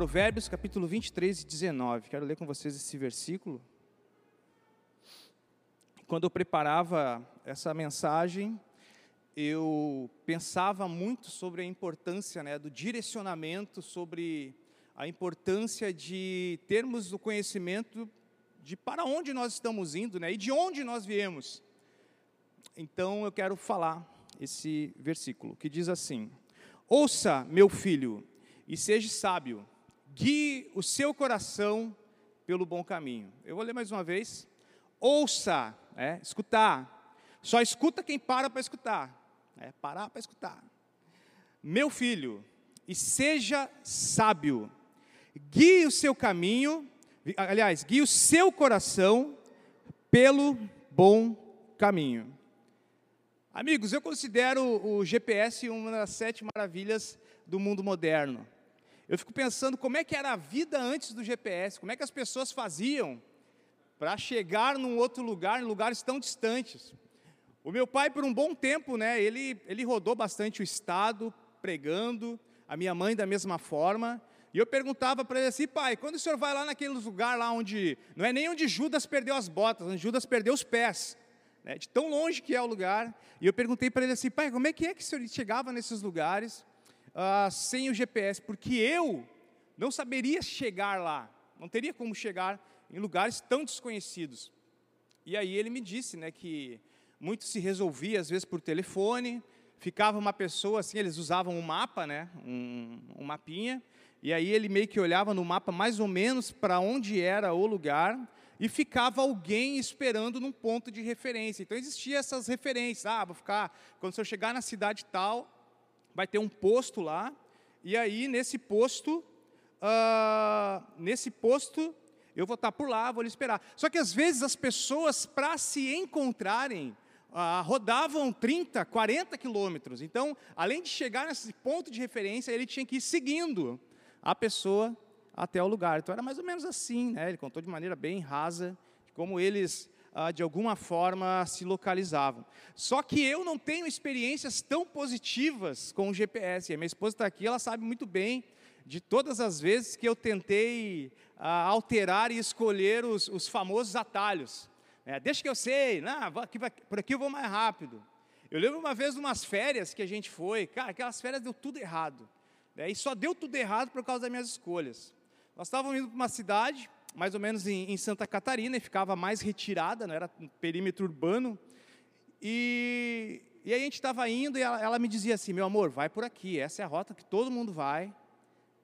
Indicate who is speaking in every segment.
Speaker 1: Provérbios capítulo 23 e 19. Quero ler com vocês esse versículo. Quando eu preparava essa mensagem, eu pensava muito sobre a importância né, do direcionamento, sobre a importância de termos o conhecimento de para onde nós estamos indo né, e de onde nós viemos. Então eu quero falar esse versículo que diz assim: Ouça, meu filho, e seja sábio, guie o seu coração pelo bom caminho. Eu vou ler mais uma vez. Ouça, é, escutar. Só escuta quem para para escutar. É, parar para escutar. Meu filho, e seja sábio, guie o seu caminho, aliás, guie o seu coração pelo bom caminho. Amigos, eu considero o GPS uma das sete maravilhas do mundo moderno. Eu fico pensando como é que era a vida antes do GPS, como é que as pessoas faziam para chegar num outro lugar, em lugares tão distantes. O meu pai, por um bom tempo, né, ele, ele rodou bastante o estado, pregando, a minha mãe da mesma forma, e eu perguntava para ele assim, pai, quando o senhor vai lá naquele lugar lá onde, não é nem onde Judas perdeu as botas, onde Judas perdeu os pés, né, de tão longe que é o lugar, e eu perguntei para ele assim, pai, como é que é que o senhor chegava nesses lugares uh, sem o GPS? Porque eu não saberia chegar lá, não teria como chegar em lugares tão desconhecidos. E aí ele me disse, né, que muito se resolvia às vezes por telefone, ficava uma pessoa assim, eles usavam um mapa, né, um, um mapinha, e aí ele meio que olhava no mapa mais ou menos para onde era o lugar, e ficava alguém esperando num ponto de referência. Então existia essas referências. Ah, vou ficar. Quando eu chegar na cidade tal, vai ter um posto lá. E aí nesse posto, uh, nesse posto eu vou estar por lá, vou lhe esperar. Só que às vezes as pessoas para se encontrarem uh, rodavam 30, 40 quilômetros. Então, além de chegar nesse ponto de referência, ele tinha que ir seguindo a pessoa até o lugar. Então era mais ou menos assim, né? Ele contou de maneira bem rasa como eles ah, de alguma forma se localizavam. Só que eu não tenho experiências tão positivas com o GPS. A minha esposa está aqui, ela sabe muito bem de todas as vezes que eu tentei ah, alterar e escolher os, os famosos atalhos. É, deixa que eu sei, não, aqui, por aqui eu vou mais rápido. Eu lembro uma vez de umas férias que a gente foi, cara, aquelas férias deu tudo errado. Né, e só deu tudo errado por causa das minhas escolhas. Nós estávamos indo para uma cidade, mais ou menos em, em, Santa Catarina, e ficava mais retirada, não era um perímetro urbano. E, e aí a gente estava indo e ela, ela, me dizia assim: meu amor, vai por aqui, essa é a rota que todo mundo vai.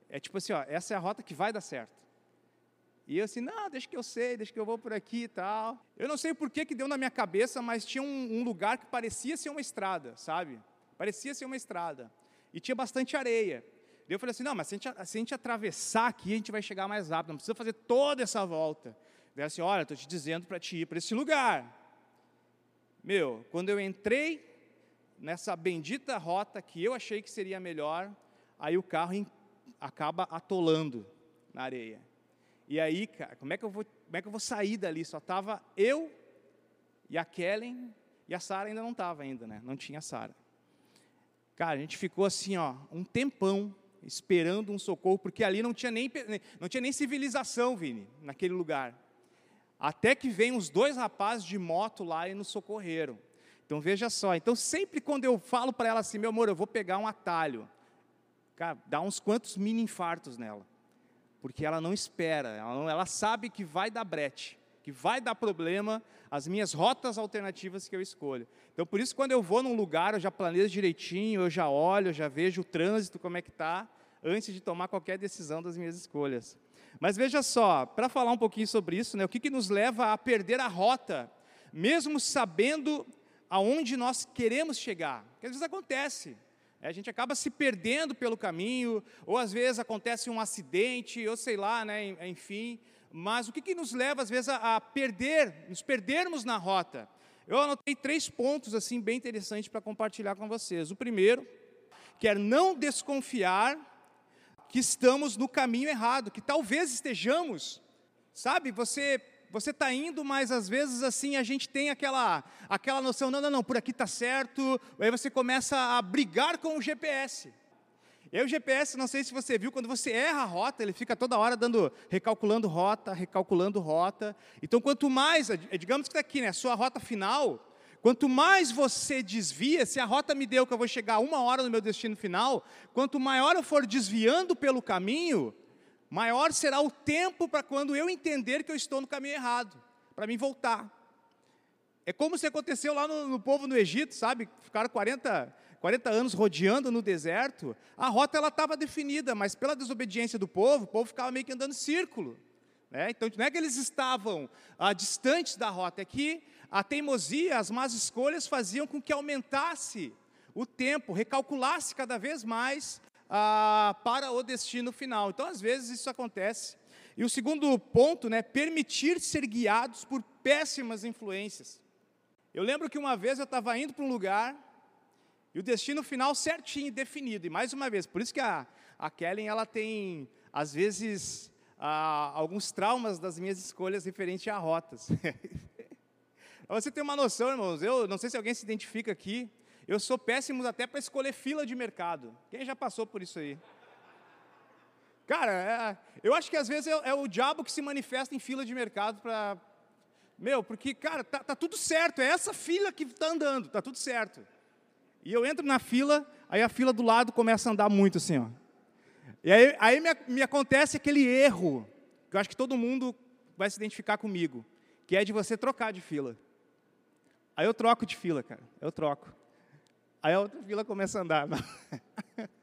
Speaker 1: É tipo assim, ó, essa é a rota que vai dar certo. E eu assim, não, deixa que eu sei, deixa que eu vou por aqui e tal. Eu não sei por que, que deu na minha cabeça, mas tinha um, um lugar que parecia ser uma estrada, sabe? Parecia ser uma estrada. E tinha bastante areia eu falei assim: não, mas se a, gente, se a gente atravessar aqui, a gente vai chegar mais rápido, não precisa fazer toda essa volta. Daí assim: olha, estou te dizendo para te ir para esse lugar. Meu, quando eu entrei nessa bendita rota que eu achei que seria melhor, aí o carro acaba atolando na areia. E aí, cara, como é que eu vou, como é que eu vou sair dali? Só estava eu e a Kellen, e a Sara ainda não estava ainda, né? Não tinha Sara. Cara, a gente ficou assim, ó, um tempão esperando um socorro, porque ali não tinha nem, não tinha nem civilização, Vini, naquele lugar. Até que vem os dois rapazes de moto lá e nos socorreram. Então veja só, então sempre quando eu falo para ela assim, meu amor, eu vou pegar um atalho, cara, dá uns quantos mini infartos nela, porque ela não espera, ela, não, ela sabe que vai dar brete, que vai dar problema as minhas rotas alternativas que eu escolho. Então por isso quando eu vou num lugar, eu já planejo direitinho, eu já olho, eu já vejo o trânsito como é que está, antes de tomar qualquer decisão das minhas escolhas. Mas veja só, para falar um pouquinho sobre isso, né, o que, que nos leva a perder a rota, mesmo sabendo aonde nós queremos chegar? Porque às vezes acontece, a gente acaba se perdendo pelo caminho, ou às vezes acontece um acidente, ou sei lá, né, enfim. Mas o que, que nos leva às vezes a, a perder, nos perdermos na rota? Eu anotei três pontos assim bem interessantes para compartilhar com vocês. O primeiro, quer não desconfiar que estamos no caminho errado, que talvez estejamos, sabe? Você você está indo, mas às vezes assim a gente tem aquela aquela noção, não, não, não, por aqui está certo. Aí você começa a brigar com o GPS. E o GPS, não sei se você viu, quando você erra a rota, ele fica toda hora dando, recalculando rota, recalculando rota. Então, quanto mais, digamos que está aqui, né, a sua rota final, quanto mais você desvia, se a rota me deu que eu vou chegar uma hora no meu destino final, quanto maior eu for desviando pelo caminho, maior será o tempo para quando eu entender que eu estou no caminho errado, para mim voltar. É como se aconteceu lá no, no povo no Egito, sabe? Ficaram 40, 40 anos rodeando no deserto. A rota ela estava definida, mas pela desobediência do povo, o povo ficava meio que andando em círculo. Né? Então, não é que eles estavam ah, distantes da rota, é que a teimosia, as más escolhas faziam com que aumentasse o tempo, recalculasse cada vez mais ah, para o destino final. Então, às vezes, isso acontece. E o segundo ponto, né, permitir ser guiados por péssimas influências. Eu lembro que uma vez eu estava indo para um lugar e o destino final certinho, definido. E mais uma vez, por isso que a, a Kellen ela tem, às vezes, alguns traumas das minhas escolhas referente a rotas. Você ter uma noção, irmãos, eu não sei se alguém se identifica aqui, eu sou péssimo até para escolher fila de mercado. Quem já passou por isso aí? Cara, é, eu acho que às vezes é, é, o diabo que se manifesta em fila de mercado para meu, porque, cara, tá, tá tudo certo, é essa fila que está andando, tá tudo certo. E eu entro na fila, aí a fila do lado começa a andar muito assim, ó. E aí, aí me, me acontece aquele erro, que eu acho que todo mundo vai se identificar comigo, que é de você trocar de fila. Aí eu troco de fila, cara, eu troco. Aí a outra fila começa a andar.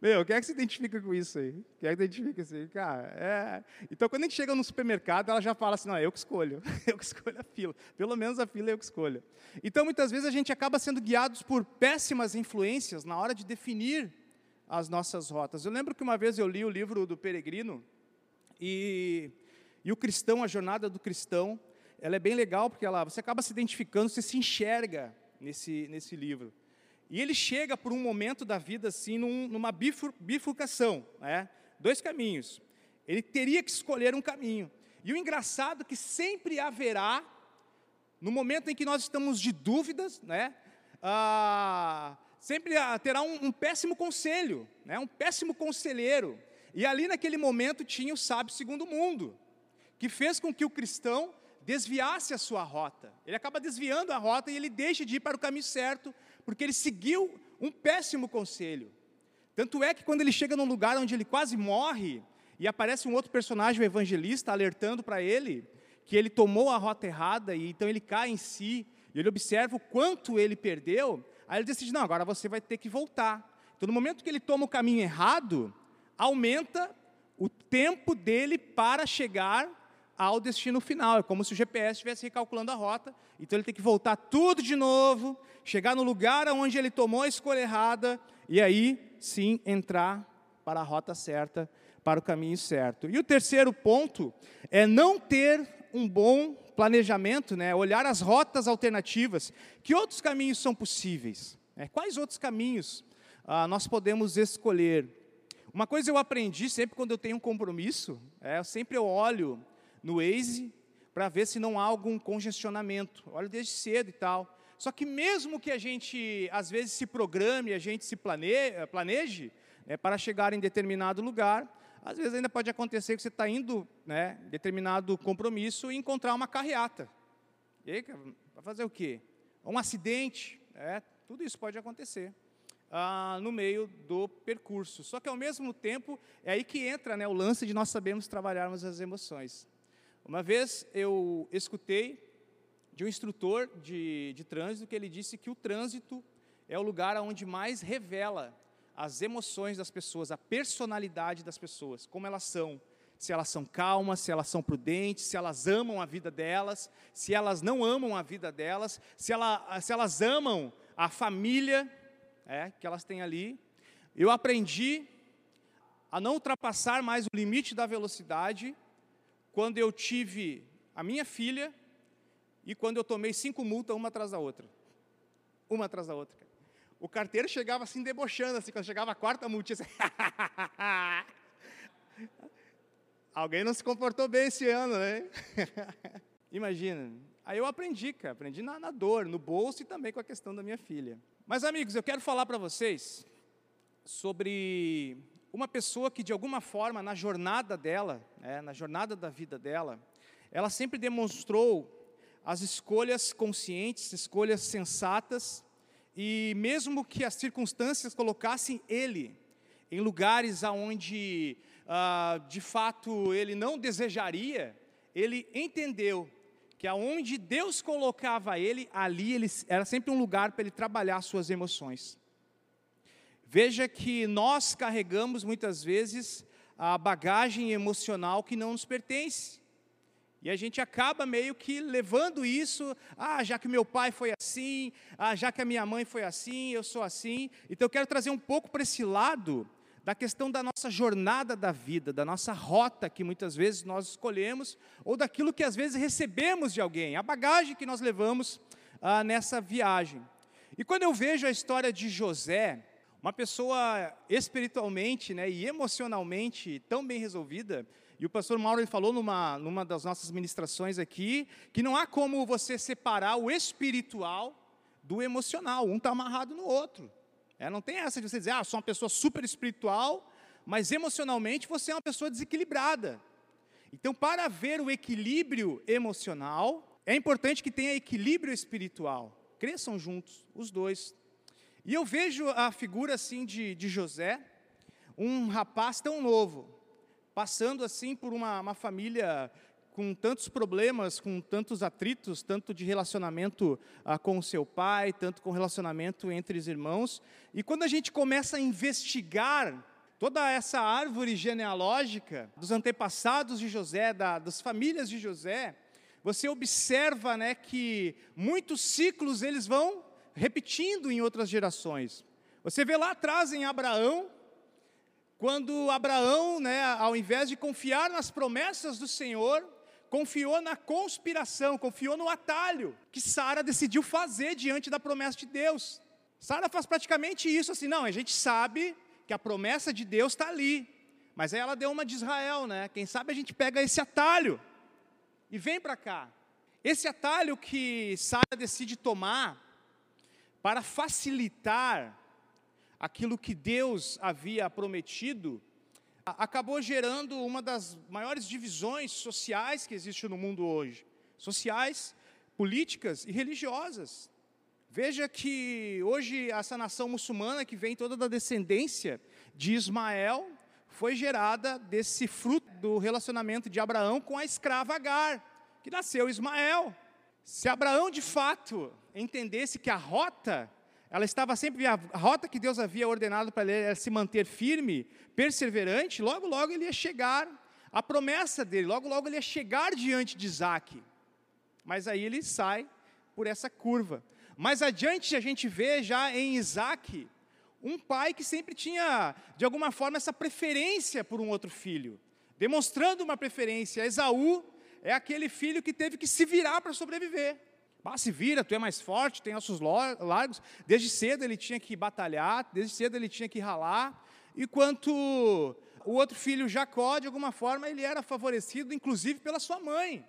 Speaker 1: Meu, quem é que se identifica com isso aí? Quem é que se identifica assim? Cara, é... Então, quando a gente chega no supermercado, ela já fala assim, não, é eu que escolho. eu que escolho a fila. Pelo menos a fila é eu que escolho. Então, muitas vezes, a gente acaba sendo guiados por péssimas influências na hora de definir as nossas rotas. Eu lembro que uma vez eu li o livro do Peregrino, e, e o cristão, a jornada do cristão, ela é bem legal, porque ela, você acaba se identificando, você se enxerga nesse, nesse livro. E ele chega por um momento da vida assim, num, numa bifurcação, né? dois caminhos. Ele teria que escolher um caminho. E o engraçado é que sempre haverá, no momento em que nós estamos de dúvidas, né? Ah, sempre terá um, um, péssimo conselho, né? um péssimo conselheiro. E ali naquele momento tinha o sábio segundo mundo, que fez com que o cristão desviasse a sua rota. Ele acaba desviando a rota e ele deixa de ir para o caminho certo porque ele seguiu um péssimo conselho. Tanto é que quando ele chega num lugar onde ele quase morre, e aparece um outro personagem, o evangelista, alertando para ele que ele tomou a rota errada, e então ele cai em si, e ele observa o quanto ele perdeu, aí ele decide, não, agora você vai ter que voltar. Então, no momento que ele toma o caminho errado, aumenta o tempo dele para chegar ao destino final. É como se o GPS estivesse recalculando a rota, então ele tem que voltar tudo de novo, chegar no lugar onde ele tomou a escolha errada e aí sim entrar para a rota certa, para o caminho certo. E o terceiro ponto é não ter um bom planejamento, né? olhar as rotas alternativas. Que outros caminhos são possíveis? Né? Quais outros caminhos ah, nós podemos escolher? Uma coisa eu aprendi sempre quando eu tenho um compromisso, é, sempre eu olho no Waze para ver se não há algum congestionamento. Olha desde cedo e tal. Só que mesmo que a gente, às vezes, se programe, a gente se planeje, planeje né, para chegar em determinado lugar, às vezes ainda pode acontecer que você está indo né, determinado compromisso e encontrar uma carreata. E vai fazer o quê? Um acidente, é, tudo isso pode acontecer. Ah, no meio do percurso. Só que, ao mesmo tempo, é aí que entra né, o lance de nós sabermos trabalharmos as emoções. Uma vez eu escutei de um instrutor de, de trânsito que ele disse que o trânsito é o lugar onde mais revela as emoções das pessoas, a personalidade das pessoas, como elas são, se elas são calmas, se elas são prudentes, se elas amam a vida delas, se elas não amam a vida delas, se, ela, se elas amam a família é, que elas têm ali. Eu aprendi a não ultrapassar mais o limite da velocidade quando eu tive a minha filha e quando eu tomei cinco multas uma atrás da outra. Uma atrás da outra. O carteiro chegava assim debochando, assim, quando chegava a quarta multa, assim, Alguém não se comportou bem esse ano, né? Imagina. Aí eu aprendi, cara, aprendi na, na dor, no bolso e também com a questão da minha filha. Mas, amigos, eu quero falar para vocês sobre uma pessoa que, de alguma forma, na jornada dela, né, na jornada da vida dela, ela sempre demonstrou as escolhas conscientes, escolhas sensatas, e mesmo que as circunstâncias colocassem ele em lugares aonde, ah, de fato, ele não desejaria, ele entendeu que aonde Deus colocava ele, ali ele, era sempre um lugar para ele trabalhar suas emoções. Veja que nós carregamos muitas vezes a bagagem emocional que não nos pertence. E a gente acaba meio que levando isso, ah, já que meu pai foi assim, ah, já que a minha mãe foi assim, eu sou assim. Então eu quero trazer um pouco para esse lado da questão da nossa jornada da vida, da nossa rota que muitas vezes nós escolhemos, ou daquilo que às vezes recebemos de alguém, a bagagem que nós levamos ah, nessa viagem. E quando eu vejo a história de José, uma pessoa espiritualmente né, e emocionalmente tão bem resolvida, e o pastor Mauro falou numa, numa das nossas ministrações aqui, que não há como você separar o espiritual do emocional, um está amarrado no outro. É, não tem essa de você dizer, ah, sou uma pessoa super espiritual, mas emocionalmente você é uma pessoa desequilibrada. Então, para haver o equilíbrio emocional, é importante que tenha equilíbrio espiritual. Cresçam juntos, os dois. E eu vejo a figura assim de, de José, um rapaz tão novo, passando assim por uma, uma família com tantos problemas, com tantos atritos, tanto de relacionamento ah, com o seu pai, tanto com relacionamento entre os irmãos. E quando a gente começa a investigar toda essa árvore genealógica dos antepassados de José, da, das famílias de José, você observa né, que muitos ciclos eles vão repetindo em outras gerações. Você vê lá atrás em Abraão, quando Abraão, né, ao invés de confiar nas promessas do Senhor, confiou na conspiração, confiou no atalho que Sara decidiu fazer diante da promessa de Deus. Sara faz praticamente isso assim, não, a gente sabe que a promessa de Deus está ali, mas aí ela deu uma de Israel, né? Quem sabe a gente pega esse atalho e vem para cá. Esse atalho que Sara decide tomar para facilitar aquilo que Deus havia prometido, acabou gerando uma das maiores divisões sociais que existe no mundo hoje sociais, políticas e religiosas. Veja que hoje essa nação muçulmana, que vem toda da descendência de Ismael, foi gerada desse fruto do relacionamento de Abraão com a escrava Agar, que nasceu Ismael. Se Abraão de fato entendesse que a rota ela estava sempre, a rota que Deus havia ordenado para ele era se manter firme, perseverante, logo, logo ele ia chegar, a promessa dele, logo, logo ele ia chegar diante de Isaac. Mas aí ele sai por essa curva. Mais adiante a gente vê já em Isaac, um pai que sempre tinha, de alguma forma, essa preferência por um outro filho, demonstrando uma preferência. Esaú é aquele filho que teve que se virar para sobreviver. Ah, se vira, tu é mais forte, tem ossos largos. Desde cedo ele tinha que batalhar, desde cedo ele tinha que ralar. Enquanto o outro filho, Jacó, de alguma forma, ele era favorecido, inclusive pela sua mãe.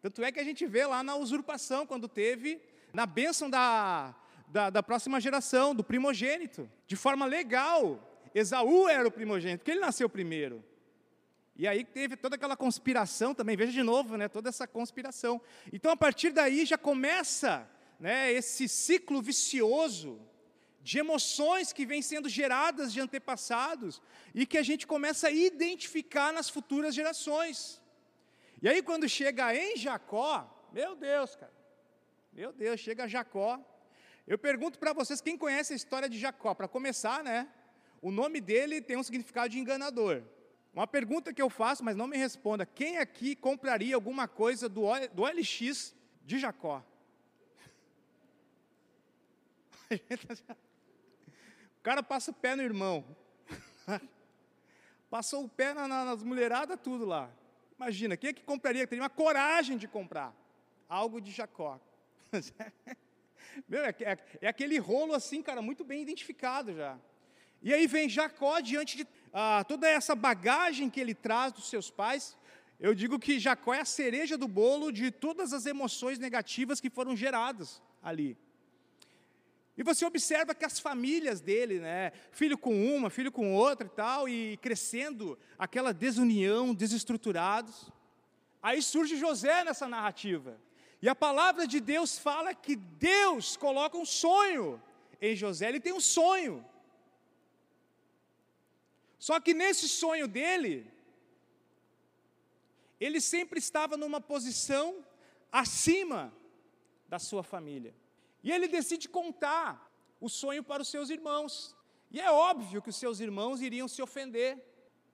Speaker 1: Tanto é que a gente vê lá na usurpação, quando teve, na bênção da, da, da próxima geração, do primogênito. De forma legal, Esaú era o primogênito, porque ele nasceu primeiro. E aí teve toda aquela conspiração também, veja de novo, né, toda essa conspiração. Então, a partir daí já começa né, esse ciclo vicioso de emoções que vêm sendo geradas de antepassados e que a gente começa a identificar nas futuras gerações. E aí, quando chega em Jacó, meu Deus, cara, meu Deus, chega Jacó. Eu pergunto para vocês, quem conhece a história de Jacó? Para começar, né, o nome dele tem um significado de enganador. Uma pergunta que eu faço, mas não me responda: quem aqui compraria alguma coisa do, do LX de Jacó? O cara passa o pé no irmão. Passou o pé na, na, nas mulheradas, tudo lá. Imagina, quem é que compraria? Teria uma coragem de comprar algo de Jacó. Meu, é, é, é aquele rolo assim, cara, muito bem identificado já. E aí vem Jacó diante de ah, toda essa bagagem que ele traz dos seus pais, eu digo que Jacó é a cereja do bolo de todas as emoções negativas que foram geradas ali. E você observa que as famílias dele, né, filho com uma, filho com outra e tal, e crescendo aquela desunião, desestruturados. Aí surge José nessa narrativa. E a palavra de Deus fala que Deus coloca um sonho em José, ele tem um sonho. Só que nesse sonho dele, ele sempre estava numa posição acima da sua família. E ele decide contar o sonho para os seus irmãos. E é óbvio que os seus irmãos iriam se ofender.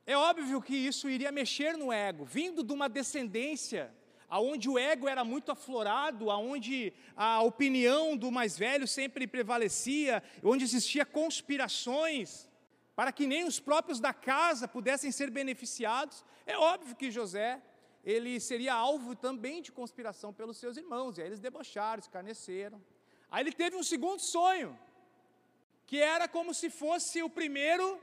Speaker 1: É óbvio que isso iria mexer no ego, vindo de uma descendência aonde o ego era muito aflorado, aonde a opinião do mais velho sempre prevalecia, onde existia conspirações para que nem os próprios da casa pudessem ser beneficiados. É óbvio que José ele seria alvo também de conspiração pelos seus irmãos, e aí eles debocharam, escarneceram. Aí ele teve um segundo sonho, que era como se fosse o primeiro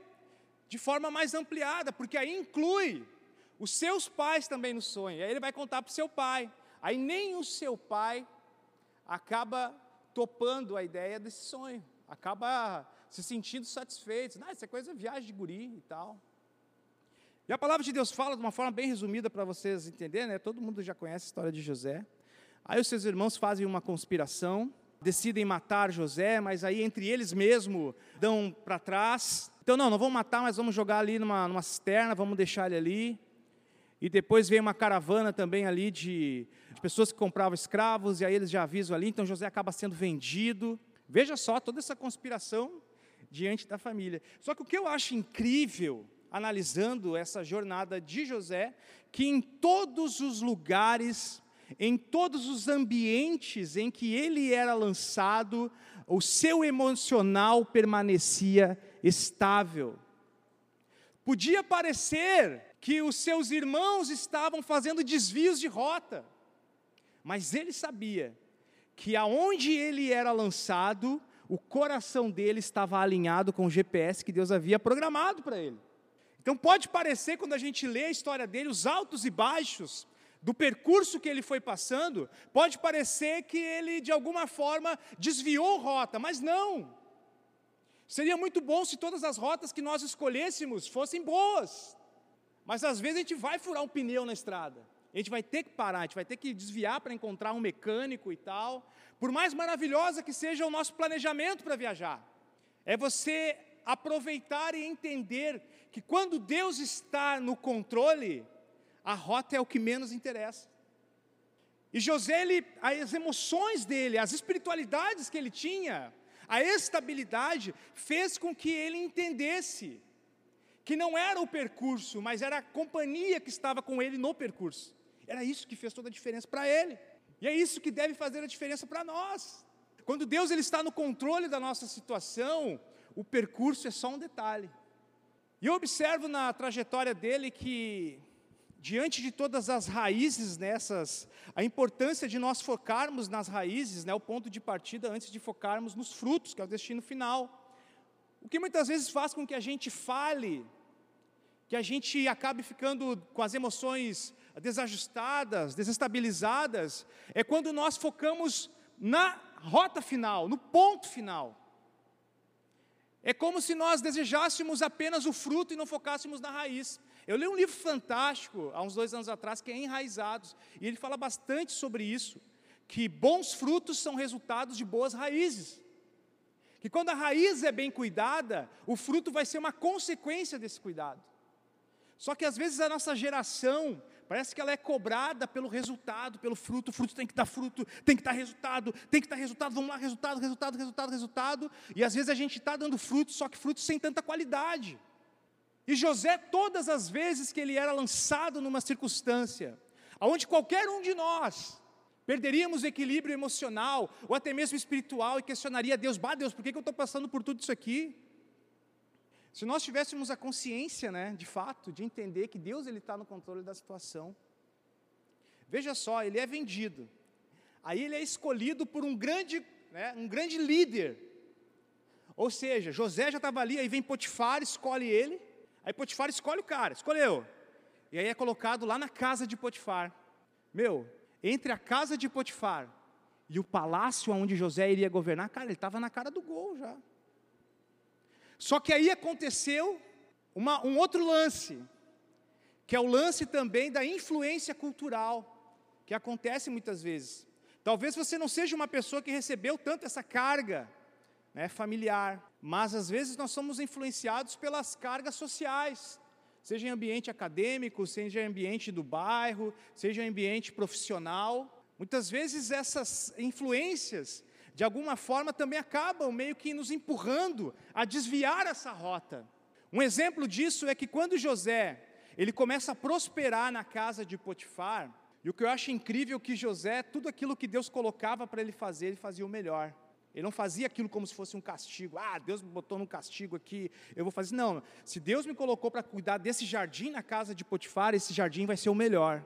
Speaker 1: de forma mais ampliada, porque aí inclui os seus pais também no sonho. Aí ele vai contar para o seu pai. Aí nem o seu pai acaba topando a ideia desse sonho, acaba se sentindo satisfeito. Ah, isso é coisa viagem de guri e tal. E a palavra de Deus fala de uma forma bem resumida para vocês entenderem, né? Todo mundo já conhece a história de José. Aí os seus irmãos fazem uma conspiração, decidem matar José, mas aí entre eles mesmo dão para trás. Então, não, não vamos matar, mas vamos jogar ali numa, numa cisterna, vamos deixar ele ali. E depois vem uma caravana também ali de, de pessoas que compravam escravos, e aí eles já avisam ali, então José acaba sendo vendido. Veja só toda essa conspiração diante da família. Só que o que eu acho incrível, analisando essa jornada de José, que em todos os lugares, em todos os ambientes em que ele era lançado, o seu emocional permanecia estável. Podia parecer que os seus irmãos estavam fazendo desvios de rota, mas ele sabia que aonde ele era lançado, o coração dele estava alinhado com o GPS que Deus havia programado para ele. Então pode parecer, quando a gente lê a história dele, os altos e baixos, do percurso que ele foi passando, pode parecer que ele de alguma forma desviou rota, mas não. Seria muito bom se todas as rotas que nós escolhêssemos fossem boas. Mas às vezes a gente vai furar um pneu na estrada. A gente vai ter que parar, a gente vai ter que desviar para encontrar um mecânico e tal. Por mais maravilhosa que seja o nosso planejamento para viajar, é você aproveitar e entender que quando Deus está no controle, a rota é o que menos interessa. E José, ele, as emoções dele, as espiritualidades que ele tinha, a estabilidade, fez com que ele entendesse que não era o percurso, mas era a companhia que estava com ele no percurso. Era isso que fez toda a diferença para ele. E é isso que deve fazer a diferença para nós. Quando Deus ele está no controle da nossa situação, o percurso é só um detalhe. E eu observo na trajetória dele que diante de todas as raízes nessas, a importância de nós focarmos nas raízes, né, o ponto de partida antes de focarmos nos frutos, que é o destino final. O que muitas vezes faz com que a gente fale, que a gente acabe ficando com as emoções desajustadas, desestabilizadas, é quando nós focamos na rota final, no ponto final. É como se nós desejássemos apenas o fruto e não focássemos na raiz. Eu li um livro fantástico, há uns dois anos atrás, que é Enraizados, e ele fala bastante sobre isso, que bons frutos são resultados de boas raízes. Que quando a raiz é bem cuidada, o fruto vai ser uma consequência desse cuidado. Só que às vezes a nossa geração parece que ela é cobrada pelo resultado, pelo fruto, o fruto tem que dar fruto, tem que dar resultado, tem que dar resultado, vamos lá, resultado, resultado, resultado, resultado, e às vezes a gente está dando fruto, só que fruto sem tanta qualidade. E José, todas as vezes que ele era lançado numa circunstância, onde qualquer um de nós perderíamos o equilíbrio emocional, ou até mesmo espiritual, e questionaria a Deus, bah Deus, por que eu estou passando por tudo isso aqui? Se nós tivéssemos a consciência, né, de fato, de entender que Deus ele está no controle da situação, veja só, ele é vendido, aí ele é escolhido por um grande, né, um grande líder, ou seja, José já estava ali, aí vem Potifar, escolhe ele, Aí Potifar escolhe o cara, escolheu. E aí é colocado lá na casa de Potifar. Meu, entre a casa de Potifar e o palácio onde José iria governar, cara, ele estava na cara do gol já. Só que aí aconteceu uma, um outro lance, que é o lance também da influência cultural, que acontece muitas vezes. Talvez você não seja uma pessoa que recebeu tanto essa carga né, familiar, mas às vezes nós somos influenciados pelas cargas sociais, seja em ambiente acadêmico, seja em ambiente do bairro, seja em ambiente profissional. Muitas vezes essas influências, de alguma forma, também acabam meio que nos empurrando a desviar essa rota. Um exemplo disso é que quando José, ele começa a prosperar na casa de Potifar, e o que eu acho incrível é que José, tudo aquilo que Deus colocava para ele fazer, ele fazia o melhor. Ele não fazia aquilo como se fosse um castigo. Ah, Deus me botou num castigo aqui, eu vou fazer. Não, se Deus me colocou para cuidar desse jardim na casa de Potifar, esse jardim vai ser o melhor.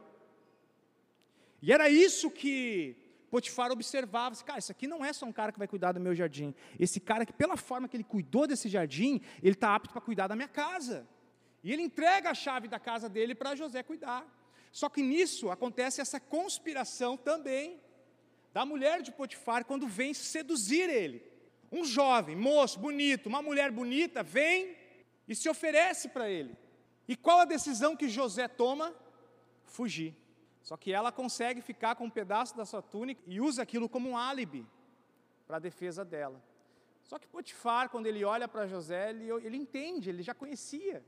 Speaker 1: E era isso que Potifar observava, cara, isso aqui não é só um cara que vai cuidar do meu jardim. Esse cara que, pela forma que ele cuidou desse jardim, ele está apto para cuidar da minha casa. E ele entrega a chave da casa dele para José cuidar. Só que nisso acontece essa conspiração também da mulher de Potifar quando vem seduzir ele. Um jovem, moço, bonito, uma mulher bonita vem e se oferece para ele. E qual a decisão que José toma? Fugir. Só que ela consegue ficar com um pedaço da sua túnica e usa aquilo como um álibi para a defesa dela. Só que Potifar, quando ele olha para José, ele, ele entende, ele já conhecia.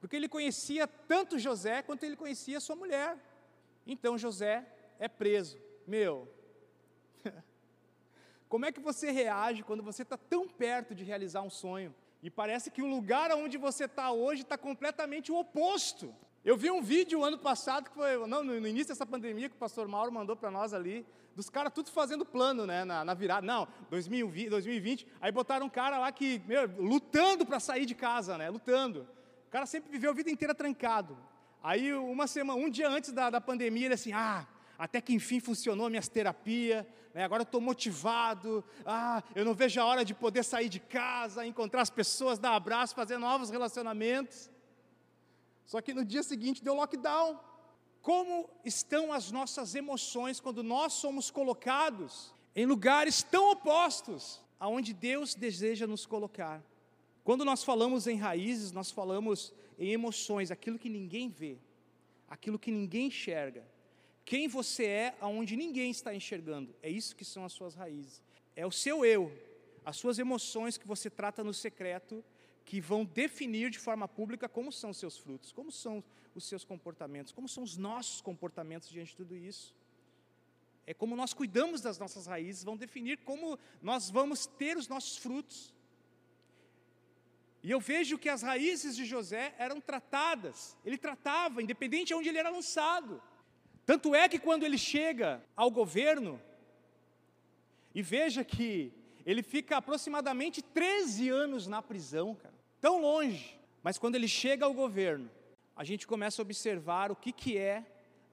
Speaker 1: Porque ele conhecia tanto José quanto ele conhecia sua mulher. Então José é preso. Meu, como é que você reage quando você está tão perto de realizar um sonho e parece que o lugar onde você está hoje está completamente o oposto? Eu vi um vídeo ano passado, que foi não, no início dessa pandemia, que o pastor Mauro mandou para nós ali, dos caras tudo fazendo plano, né, na, na, virada. Não, 2020, 2020, aí botaram um cara lá que, meu, lutando para sair de casa, né, lutando. O cara sempre viveu a vida inteira trancado. Aí, uma semana, um dia antes da, da pandemia, ele assim, ah, até que enfim funcionou minhas terapias, né, agora eu estou motivado, ah, eu não vejo a hora de poder sair de casa, encontrar as pessoas, dar abraço, fazer novos relacionamentos. Só que no dia seguinte deu lockdown. Como estão as nossas emoções quando nós somos colocados em lugares tão opostos aonde Deus deseja nos colocar? Quando nós falamos em raízes, nós falamos em emoções, aquilo que ninguém vê, aquilo que ninguém enxerga. Quem você é aonde ninguém está enxergando. É isso que são as suas raízes. É o seu eu, as suas emoções que você trata no secreto que vão definir de forma pública como são os seus frutos, como são os seus comportamentos, como são os nossos comportamentos diante de tudo isso. É como nós cuidamos das nossas raízes, vão definir como nós vamos ter os nossos frutos. E eu vejo que as raízes de José eram tratadas, ele tratava, independente de onde ele era lançado. Tanto é que quando ele chega ao governo, e veja que ele fica aproximadamente 13 anos na prisão, cara tão longe. Mas quando ele chega ao governo, a gente começa a observar o que, que é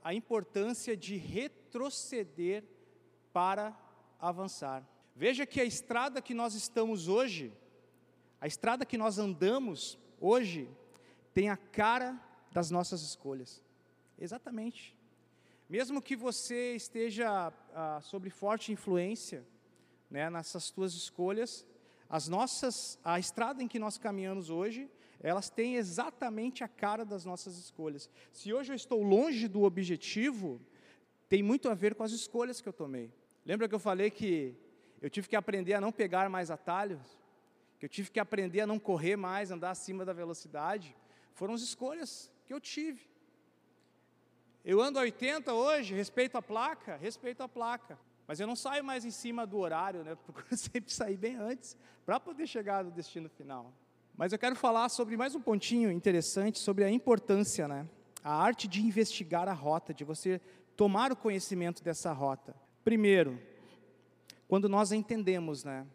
Speaker 1: a importância de retroceder para avançar. Veja que a estrada que nós estamos hoje, a estrada que nós andamos hoje, tem a cara das nossas escolhas. Exatamente. Mesmo que você esteja ah, sob forte influência né, nessas suas escolhas, as nossas, a estrada em que nós caminhamos hoje, elas têm exatamente a cara das nossas escolhas. Se hoje eu estou longe do objetivo, tem muito a ver com as escolhas que eu tomei. Lembra que eu falei que eu tive que aprender a não pegar mais atalhos? Que eu tive que aprender a não correr mais, andar acima da velocidade? Foram as escolhas que eu tive. Eu ando a 80 hoje, respeito a placa, respeito a placa. Mas eu não saio mais em cima do horário, né? Procuro sempre sair bem antes para poder chegar no destino final. Mas eu quero falar sobre mais um pontinho interessante sobre a importância, né? A arte de investigar a rota, de você tomar o conhecimento dessa rota. Primeiro, quando nós entendemos, né?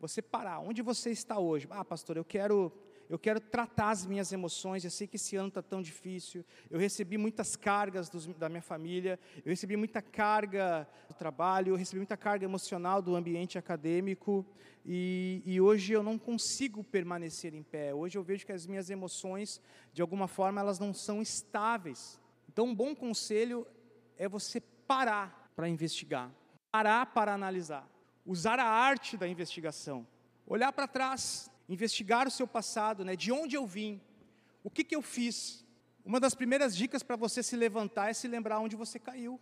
Speaker 1: Você parar, onde você está hoje? Ah, pastor, eu quero eu quero tratar as minhas emoções. Eu sei que esse ano está tão difícil. Eu recebi muitas cargas dos, da minha família, eu recebi muita carga do trabalho, eu recebi muita carga emocional do ambiente acadêmico. E, e hoje eu não consigo permanecer em pé. Hoje eu vejo que as minhas emoções, de alguma forma, elas não são estáveis. Então, um bom conselho é você parar para investigar, parar para analisar, usar a arte da investigação, olhar para trás, investigar o seu passado, né? De onde eu vim, o que, que eu fiz. Uma das primeiras dicas para você se levantar é se lembrar onde você caiu.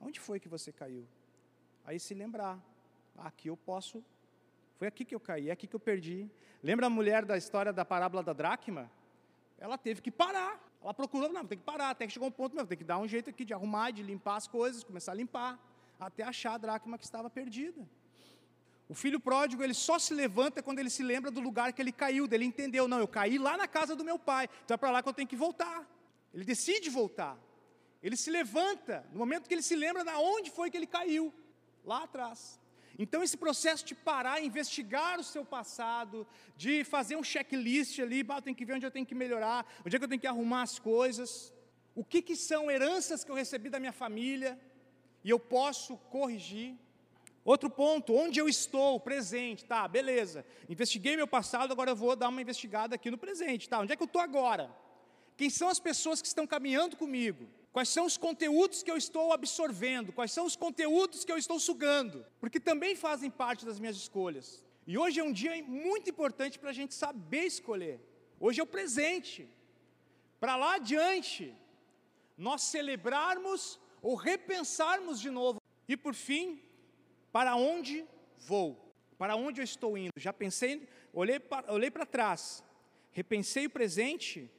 Speaker 1: Onde foi que você caiu? Aí se lembrar, ah, aqui eu posso, foi aqui que eu caí, é aqui que eu perdi. Lembra a mulher da história da parábola da dracma? Ela teve que parar. Ela procurou, não, tem que parar, até que chegou um ponto, não, tem que dar um jeito aqui de arrumar, de limpar as coisas, começar a limpar, até achar a dracma que estava perdida. O filho pródigo, ele só se levanta quando ele se lembra do lugar que ele caiu, dele entendeu, não, eu caí lá na casa do meu pai, então é para lá que eu tenho que voltar. Ele decide voltar. Ele se levanta no momento que ele se lembra de onde foi que ele caiu, lá atrás. Então, esse processo de parar, investigar o seu passado, de fazer um checklist ali, bah, tem que ver onde eu tenho que melhorar, onde é que eu tenho que arrumar as coisas, o que, que são heranças que eu recebi da minha família e eu posso corrigir. Outro ponto, onde eu estou, presente, tá, beleza. Investiguei meu passado, agora eu vou dar uma investigada aqui no presente, tá? Onde é que eu estou agora? Quem são as pessoas que estão caminhando comigo? Quais são os conteúdos que eu estou absorvendo? Quais são os conteúdos que eu estou sugando? Porque também fazem parte das minhas escolhas. E hoje é um dia muito importante para a gente saber escolher. Hoje é o presente. Para lá adiante, nós celebrarmos ou repensarmos de novo. E por fim, para onde vou? Para onde eu estou indo? Já pensei, olhei para, olhei para trás, repensei o presente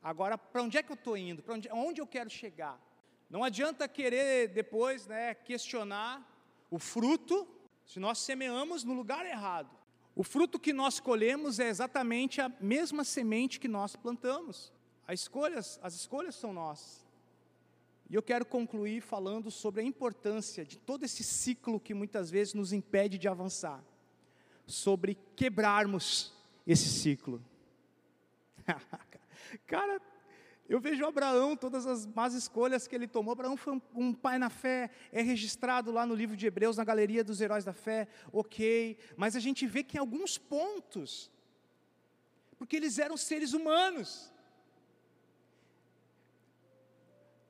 Speaker 1: Agora, para onde é que eu estou indo? Para onde, onde eu quero chegar? Não adianta querer depois né, questionar o fruto se nós semeamos no lugar errado. O fruto que nós colhemos é exatamente a mesma semente que nós plantamos. As escolhas, as escolhas são nossas. E eu quero concluir falando sobre a importância de todo esse ciclo que muitas vezes nos impede de avançar, sobre quebrarmos esse ciclo. Cara, eu vejo Abraão, todas as más escolhas que ele tomou. Abraão foi um, pai na fé, é registrado lá no livro de Hebreus, na galeria dos heróis da fé, ok. Mas a gente vê que em alguns pontos, porque eles eram seres humanos.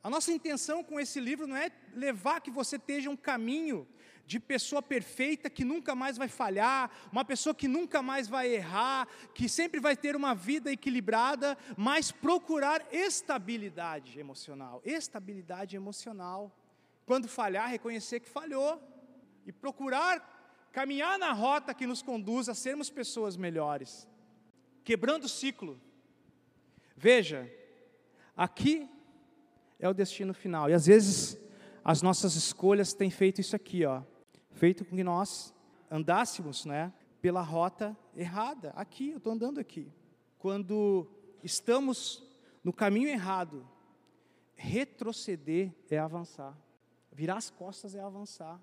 Speaker 1: A nossa intenção com esse livro não é levar que você esteja um caminho de pessoa perfeita que nunca mais vai falhar, uma pessoa que nunca mais vai errar, que sempre vai ter uma vida equilibrada, mas procurar estabilidade emocional. Estabilidade emocional. Quando falhar, reconhecer que falhou e procurar caminhar na rota que nos conduz a sermos pessoas melhores. Quebrando o ciclo. Veja, aqui é o destino final. E às vezes as nossas escolhas têm feito isso aqui, ó feito com que nós andássemos né, pela rota errada. Aqui, eu estou andando aqui. Quando estamos no caminho errado, retroceder é avançar. Virar as costas é avançar.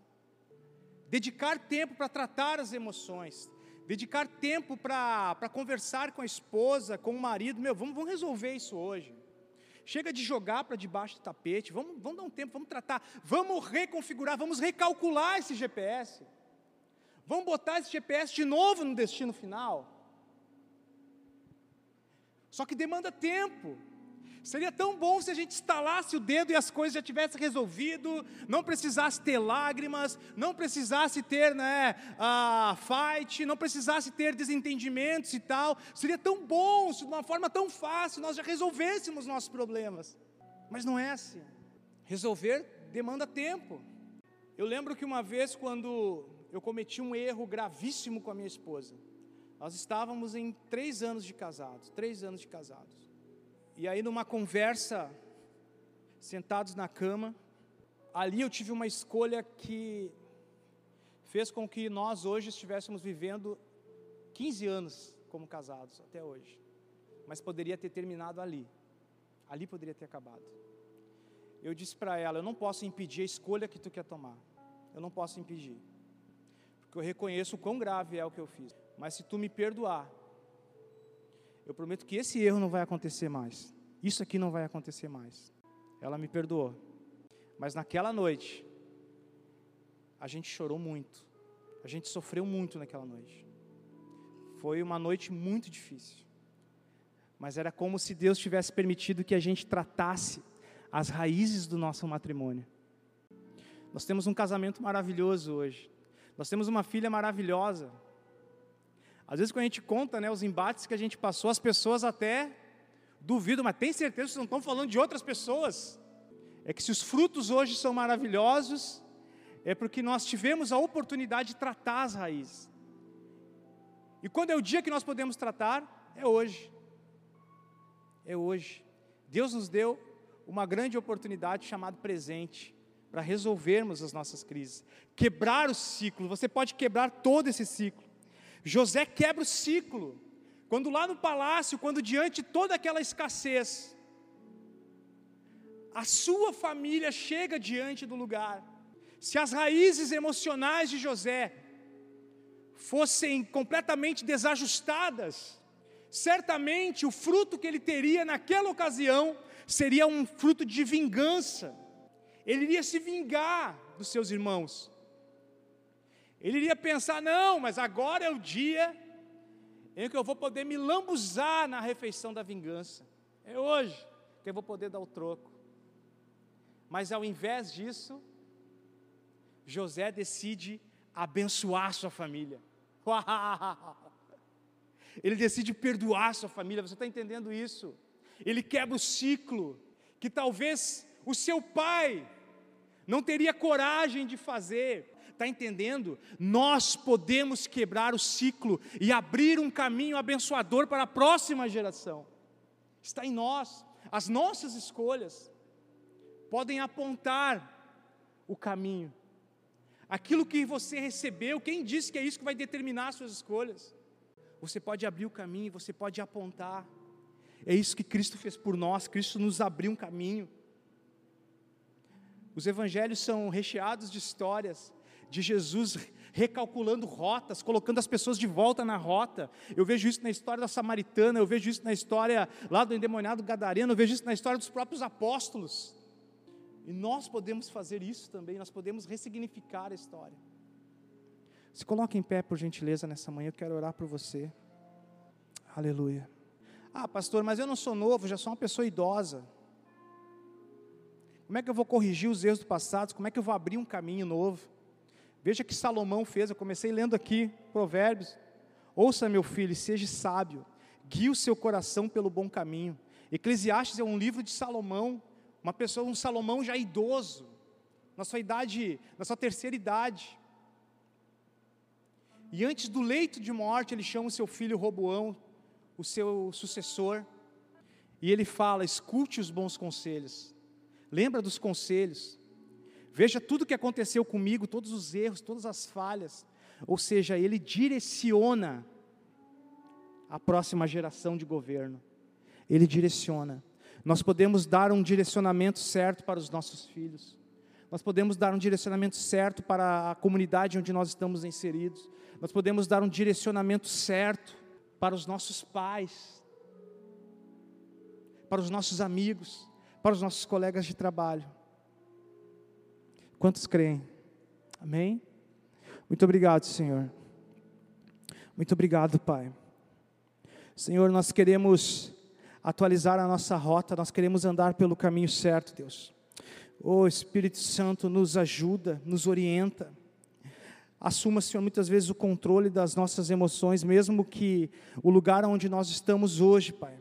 Speaker 1: Dedicar tempo para tratar as emoções. Dedicar tempo para conversar com a esposa, com o marido. Meu, vamos, vamos resolver isso hoje. Chega de jogar para debaixo do tapete, vamos, vamos dar um tempo, vamos tratar, vamos reconfigurar, vamos recalcular esse GPS. Vamos botar esse GPS de novo no destino final. Só que demanda tempo. Seria tão bom se a gente instalasse o dedo e as coisas já tivessem resolvido, não precisasse ter lágrimas, não precisasse ter né, a fight, não precisasse ter desentendimentos e tal. Seria tão bom, de uma forma tão fácil, nós já resolvêssemos nossos problemas. Mas não é assim. Resolver demanda tempo. Eu lembro que uma vez, quando eu cometi um erro gravíssimo com a minha esposa, nós estávamos em três anos de casados, três anos de casados. E aí, numa conversa, sentados na cama, ali eu tive uma escolha que fez com que nós hoje estivéssemos vivendo 15 anos como casados, até hoje. Mas poderia ter terminado ali. Ali poderia ter acabado. Eu disse para ela: Eu não posso impedir a escolha que tu quer tomar. Eu não posso impedir. Porque eu reconheço o quão grave é o que eu fiz. Mas se tu me perdoar, eu prometo que esse erro não vai acontecer mais. Isso aqui não vai acontecer mais. Ela me perdoou. Mas naquela noite, a gente chorou muito. A gente sofreu muito naquela noite. Foi uma noite muito difícil. Mas era como se Deus tivesse permitido que a gente tratasse as raízes do nosso matrimônio. Nós temos um casamento maravilhoso hoje. Nós temos uma filha maravilhosa. Às vezes, quando a gente conta né, os embates que a gente passou, as pessoas até duvidam, mas tem certeza que vocês não estão falando de outras pessoas? É que se os frutos hoje são maravilhosos, é porque nós tivemos a oportunidade de tratar as raízes. E quando é o dia que nós podemos tratar, é hoje. É hoje. Deus nos deu uma grande oportunidade chamada presente para resolvermos as nossas crises, quebrar o ciclo. Você pode quebrar todo esse ciclo. José quebra o ciclo. Quando lá no palácio, quando diante de toda aquela escassez, a sua família chega diante do lugar. Se as raízes emocionais de José fossem completamente desajustadas, certamente o fruto que ele teria naquela ocasião seria um fruto de vingança ele iria se vingar dos seus irmãos. Ele iria pensar: não, mas agora é o dia em que eu vou poder me lambuzar na refeição da vingança. É hoje que eu vou poder dar o troco. Mas ao invés disso, José decide abençoar sua família. Ele decide perdoar sua família. Você está entendendo isso? Ele quebra o ciclo que talvez o seu pai não teria coragem de fazer. Está entendendo? Nós podemos quebrar o ciclo e abrir um caminho abençoador para a próxima geração. Está em nós. As nossas escolhas podem apontar o caminho. Aquilo que você recebeu, quem disse que é isso que vai determinar as suas escolhas? Você pode abrir o caminho, você pode apontar. É isso que Cristo fez por nós, Cristo nos abriu um caminho. Os evangelhos são recheados de histórias de Jesus recalculando rotas, colocando as pessoas de volta na rota. Eu vejo isso na história da samaritana, eu vejo isso na história lá do endemoniado gadareno, eu vejo isso na história dos próprios apóstolos. E nós podemos fazer isso também, nós podemos ressignificar a história. Se coloque em pé, por gentileza, nessa manhã, eu quero orar por você. Aleluia. Ah, pastor, mas eu não sou novo, já sou uma pessoa idosa. Como é que eu vou corrigir os erros do passado? Como é que eu vou abrir um caminho novo? Veja que Salomão fez, eu comecei lendo aqui Provérbios. Ouça, meu filho, seja sábio, guie o seu coração pelo bom caminho. Eclesiastes é um livro de Salomão, uma pessoa, um Salomão já idoso, na sua idade, na sua terceira idade. E antes do leito de morte, ele chama o seu filho Roboão, o seu sucessor, e ele fala: escute os bons conselhos, Lembra dos conselhos. Veja tudo que aconteceu comigo, todos os erros, todas as falhas. Ou seja, ele direciona a próxima geração de governo. Ele direciona. Nós podemos dar um direcionamento certo para os nossos filhos. Nós podemos dar um direcionamento certo para a comunidade onde nós estamos inseridos. Nós podemos dar um direcionamento certo para os nossos pais, para os nossos amigos para os nossos colegas de trabalho. Quantos creem? Amém? Muito obrigado, Senhor. Muito obrigado, Pai. Senhor, nós queremos atualizar a nossa rota, nós queremos andar pelo caminho certo, Deus. O oh, Espírito Santo nos ajuda, nos orienta. Assuma, Senhor, muitas vezes o controle das nossas emoções, mesmo que o lugar onde nós estamos hoje, Pai,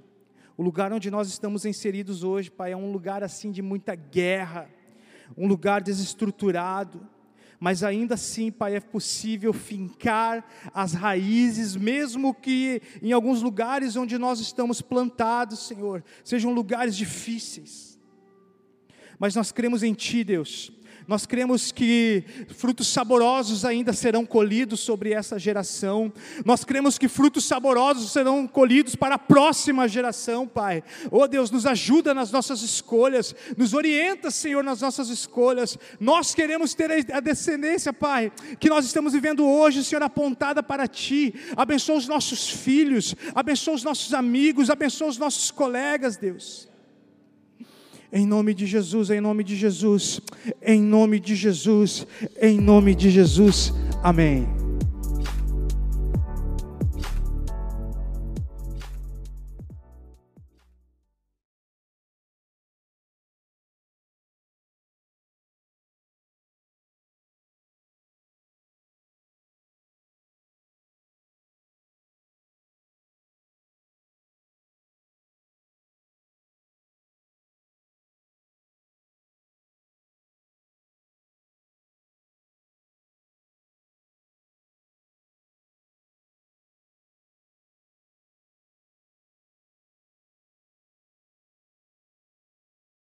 Speaker 1: o lugar onde nós estamos inseridos hoje, Pai, é um lugar assim de muita guerra, um lugar desestruturado, mas ainda assim, Pai, é possível fincar as raízes, mesmo que em alguns lugares onde nós estamos plantados, Senhor, sejam lugares difíceis. Mas nós cremos em Ti, Deus, nós cremos que frutos saborosos ainda serão colhidos sobre essa geração. Nós cremos que frutos saborosos serão colhidos para a próxima geração, Pai. Oh Deus, nos ajuda nas nossas escolhas, nos orienta, Senhor, nas nossas escolhas. Nós queremos ter a descendência, Pai, que nós estamos vivendo hoje, Senhor, apontada para Ti. Abençoa os nossos filhos, abençoa os nossos amigos, abençoa os nossos colegas, Deus. Em nome de Jesus, em nome de Jesus, em nome de Jesus, em nome de Jesus. Amém.